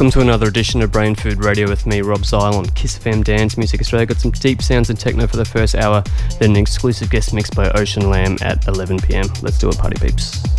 Welcome to another edition of Brain Food Radio with me, Rob Zile, on Kiss FM Dance Music Australia. Got some deep sounds and techno for the first hour, then an exclusive guest mix by Ocean Lamb at 11 pm. Let's do it, party peeps.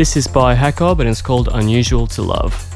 This is by Hacobb and it's called Unusual to Love.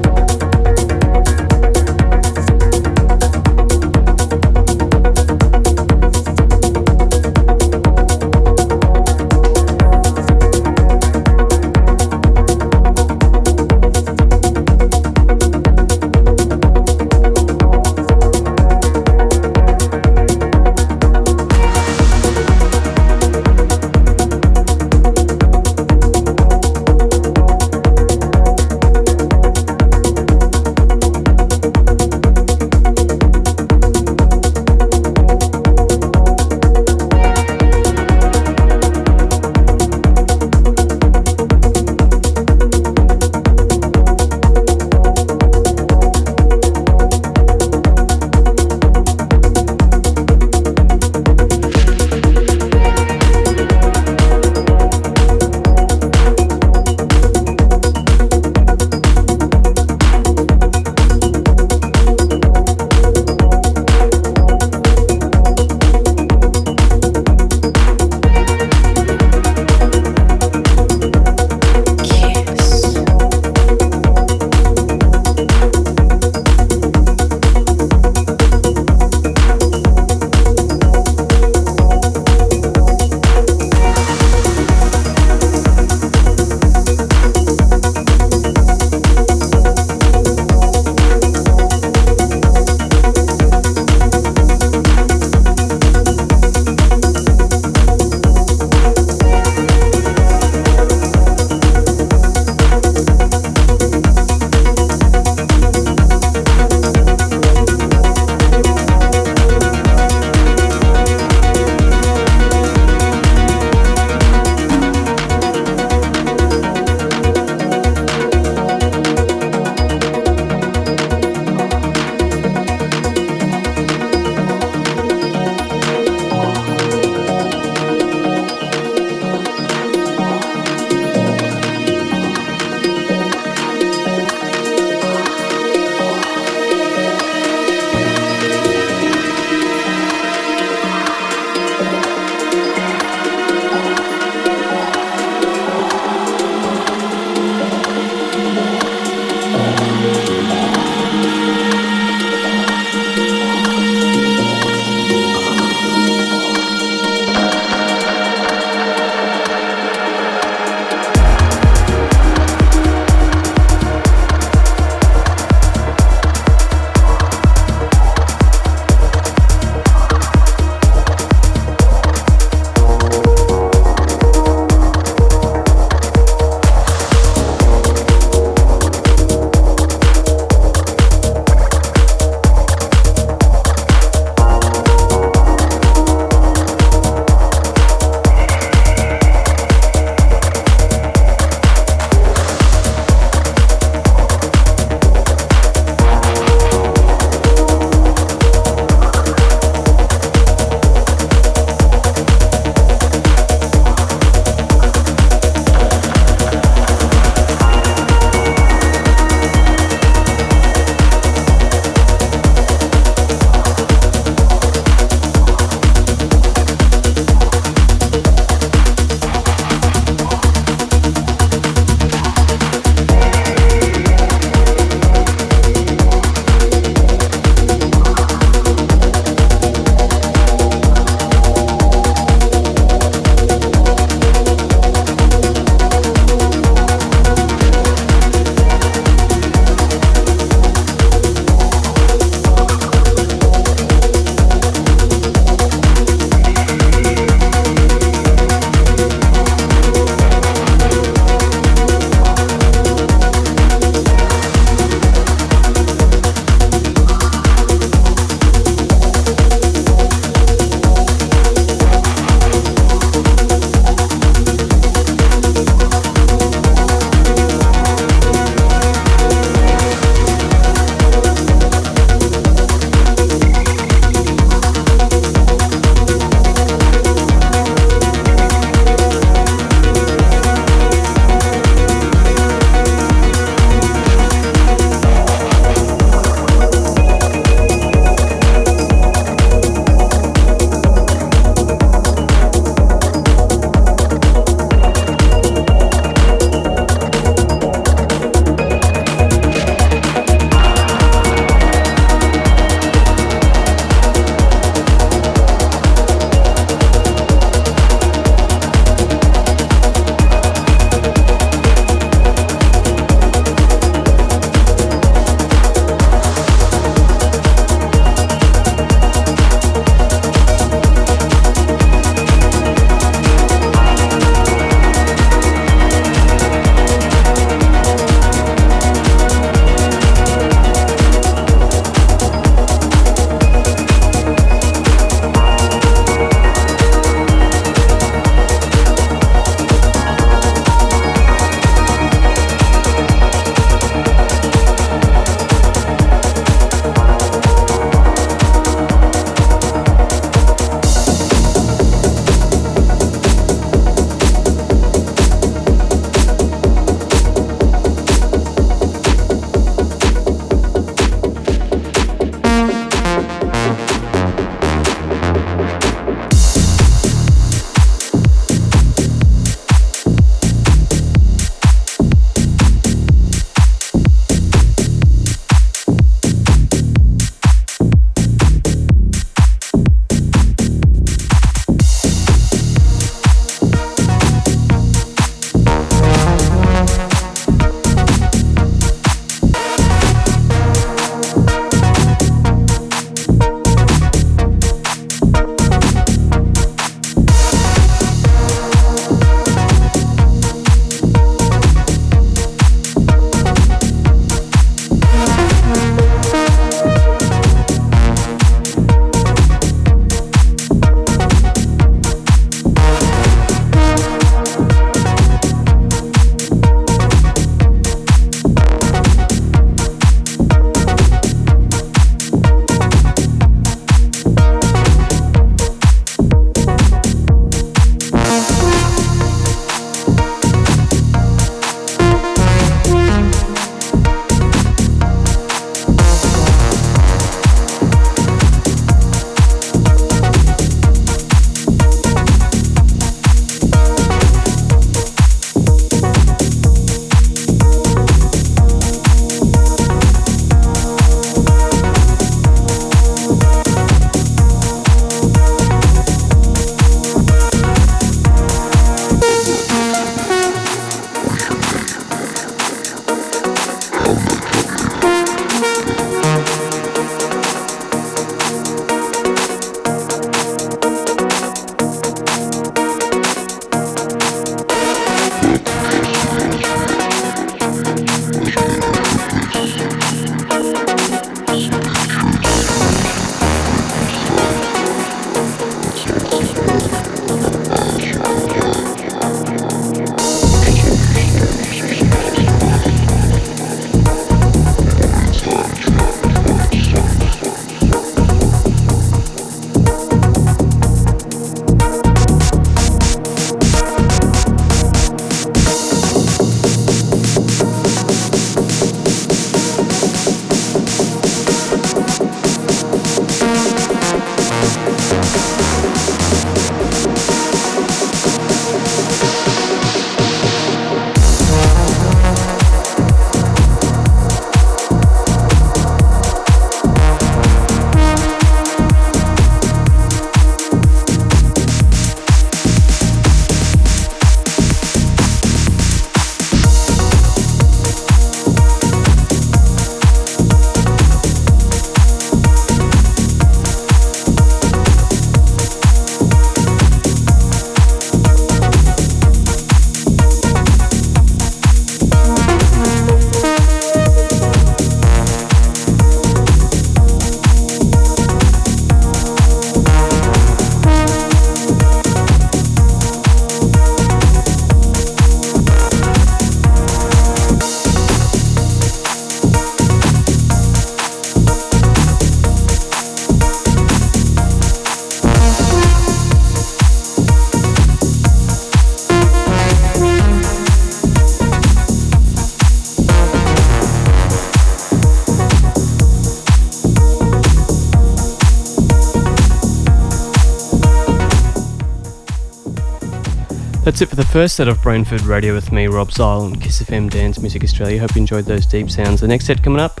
That's it for the first set of Brain Food Radio with me, Rob Zile, and Kiss FM Dance Music Australia. Hope you enjoyed those deep sounds. The next set coming up,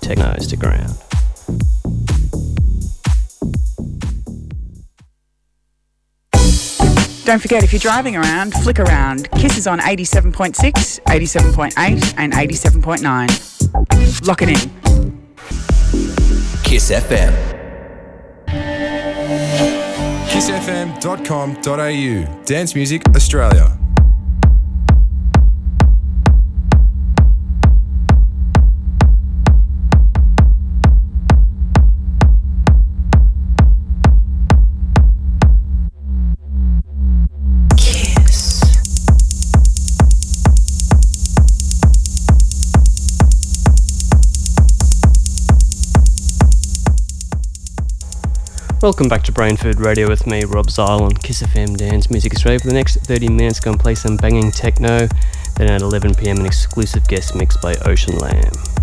techno, stick around. Don't forget, if you're driving around, flick around. Kiss is on 87.6, 87.8, and 87.9. Lock it in. Kiss FM. KissFM.com.au. Dance Music Australia. Welcome back to Brain Food Radio with me, Rob Zile on Kiss FM Dance Music Australia. For the next 30 minutes, going to play some banging techno. Then at 11 pm, an exclusive guest mix by Ocean Lamb.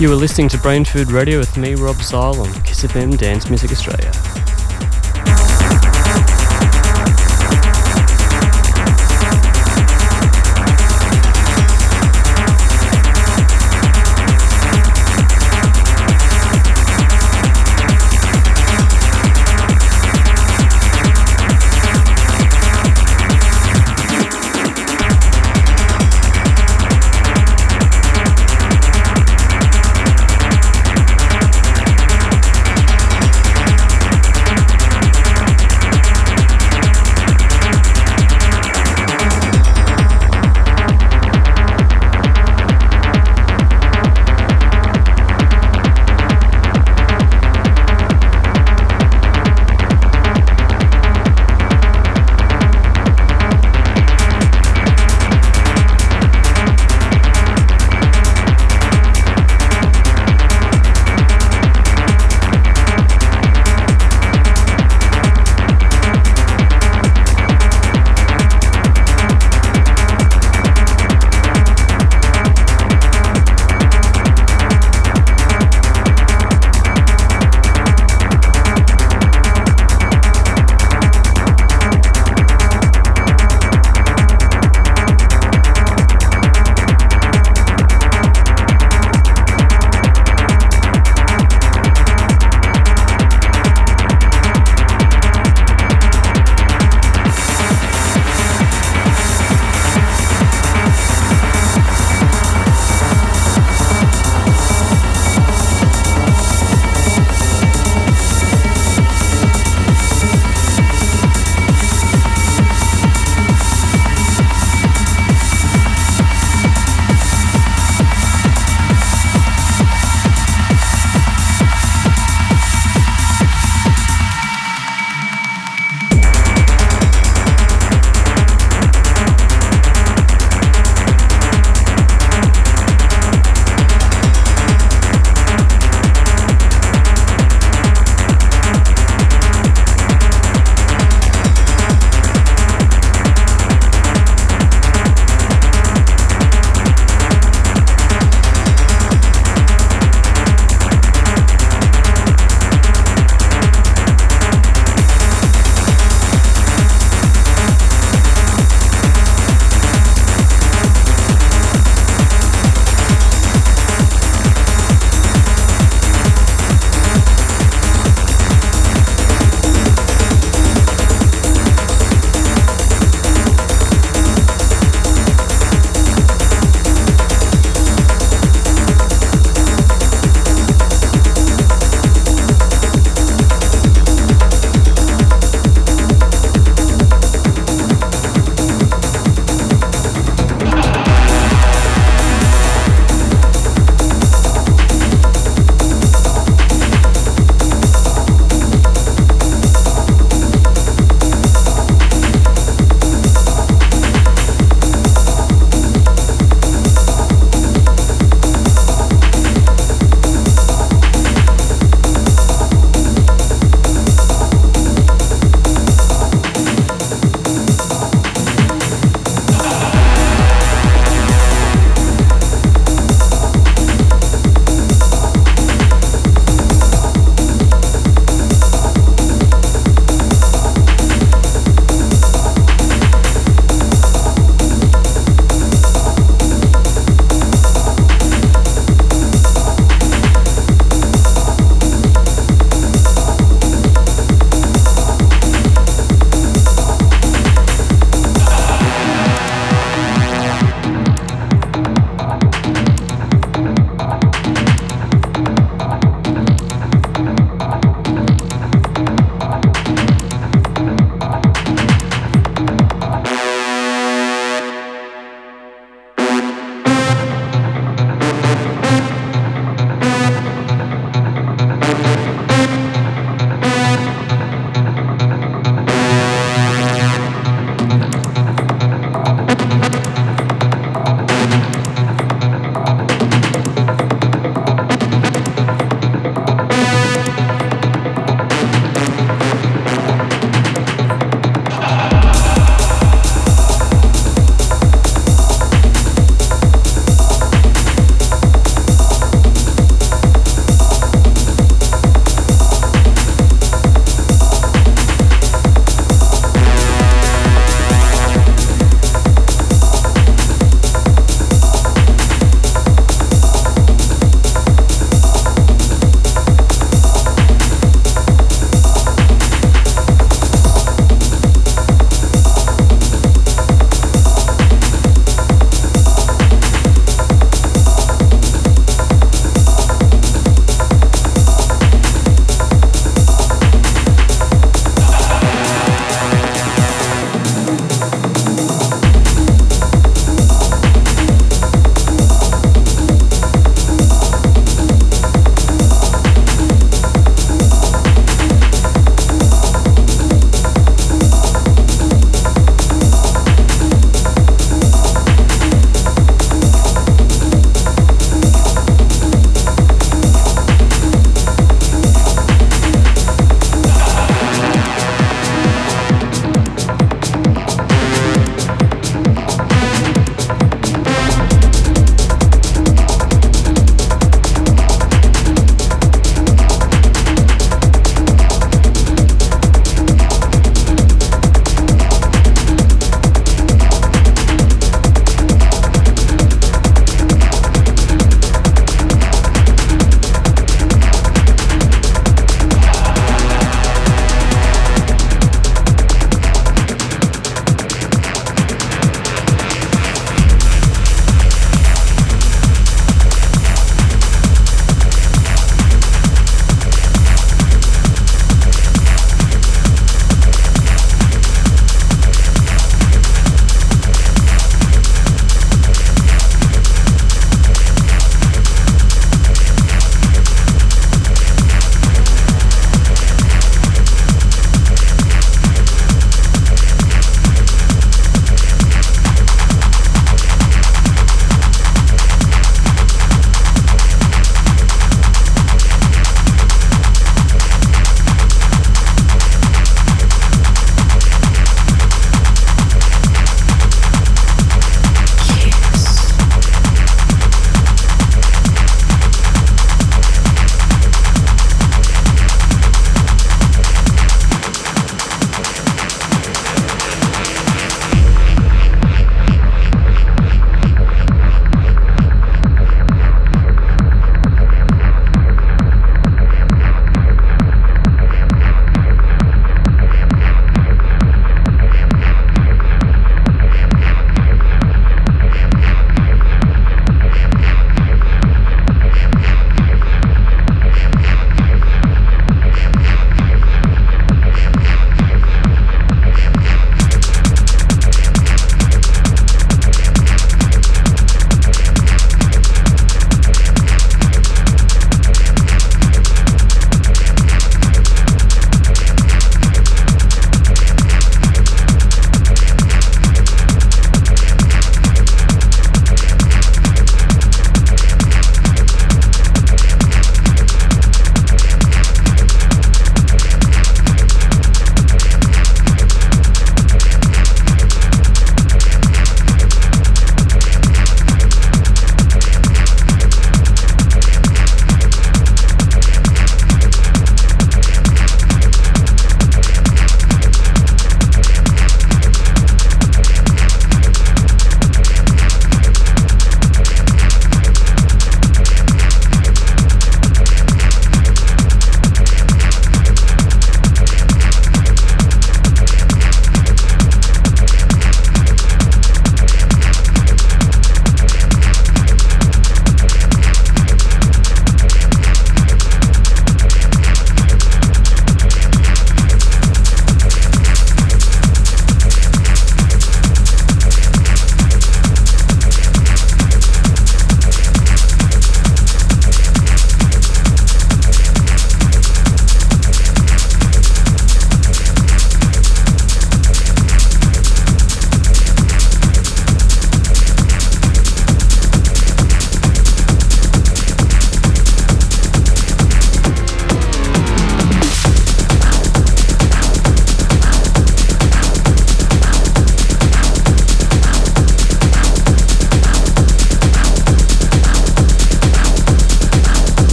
You are listening to Brain Food Radio with me, Rob Zile, on Kiss FM Dance Music Australia.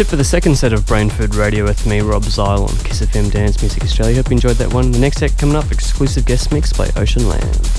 That's it for the second set of Brain Food Radio with me, Rob Zile on Kiss FM Dance Music Australia. Hope you enjoyed that one. The next set coming up, exclusive guest mix by Ocean Lamb.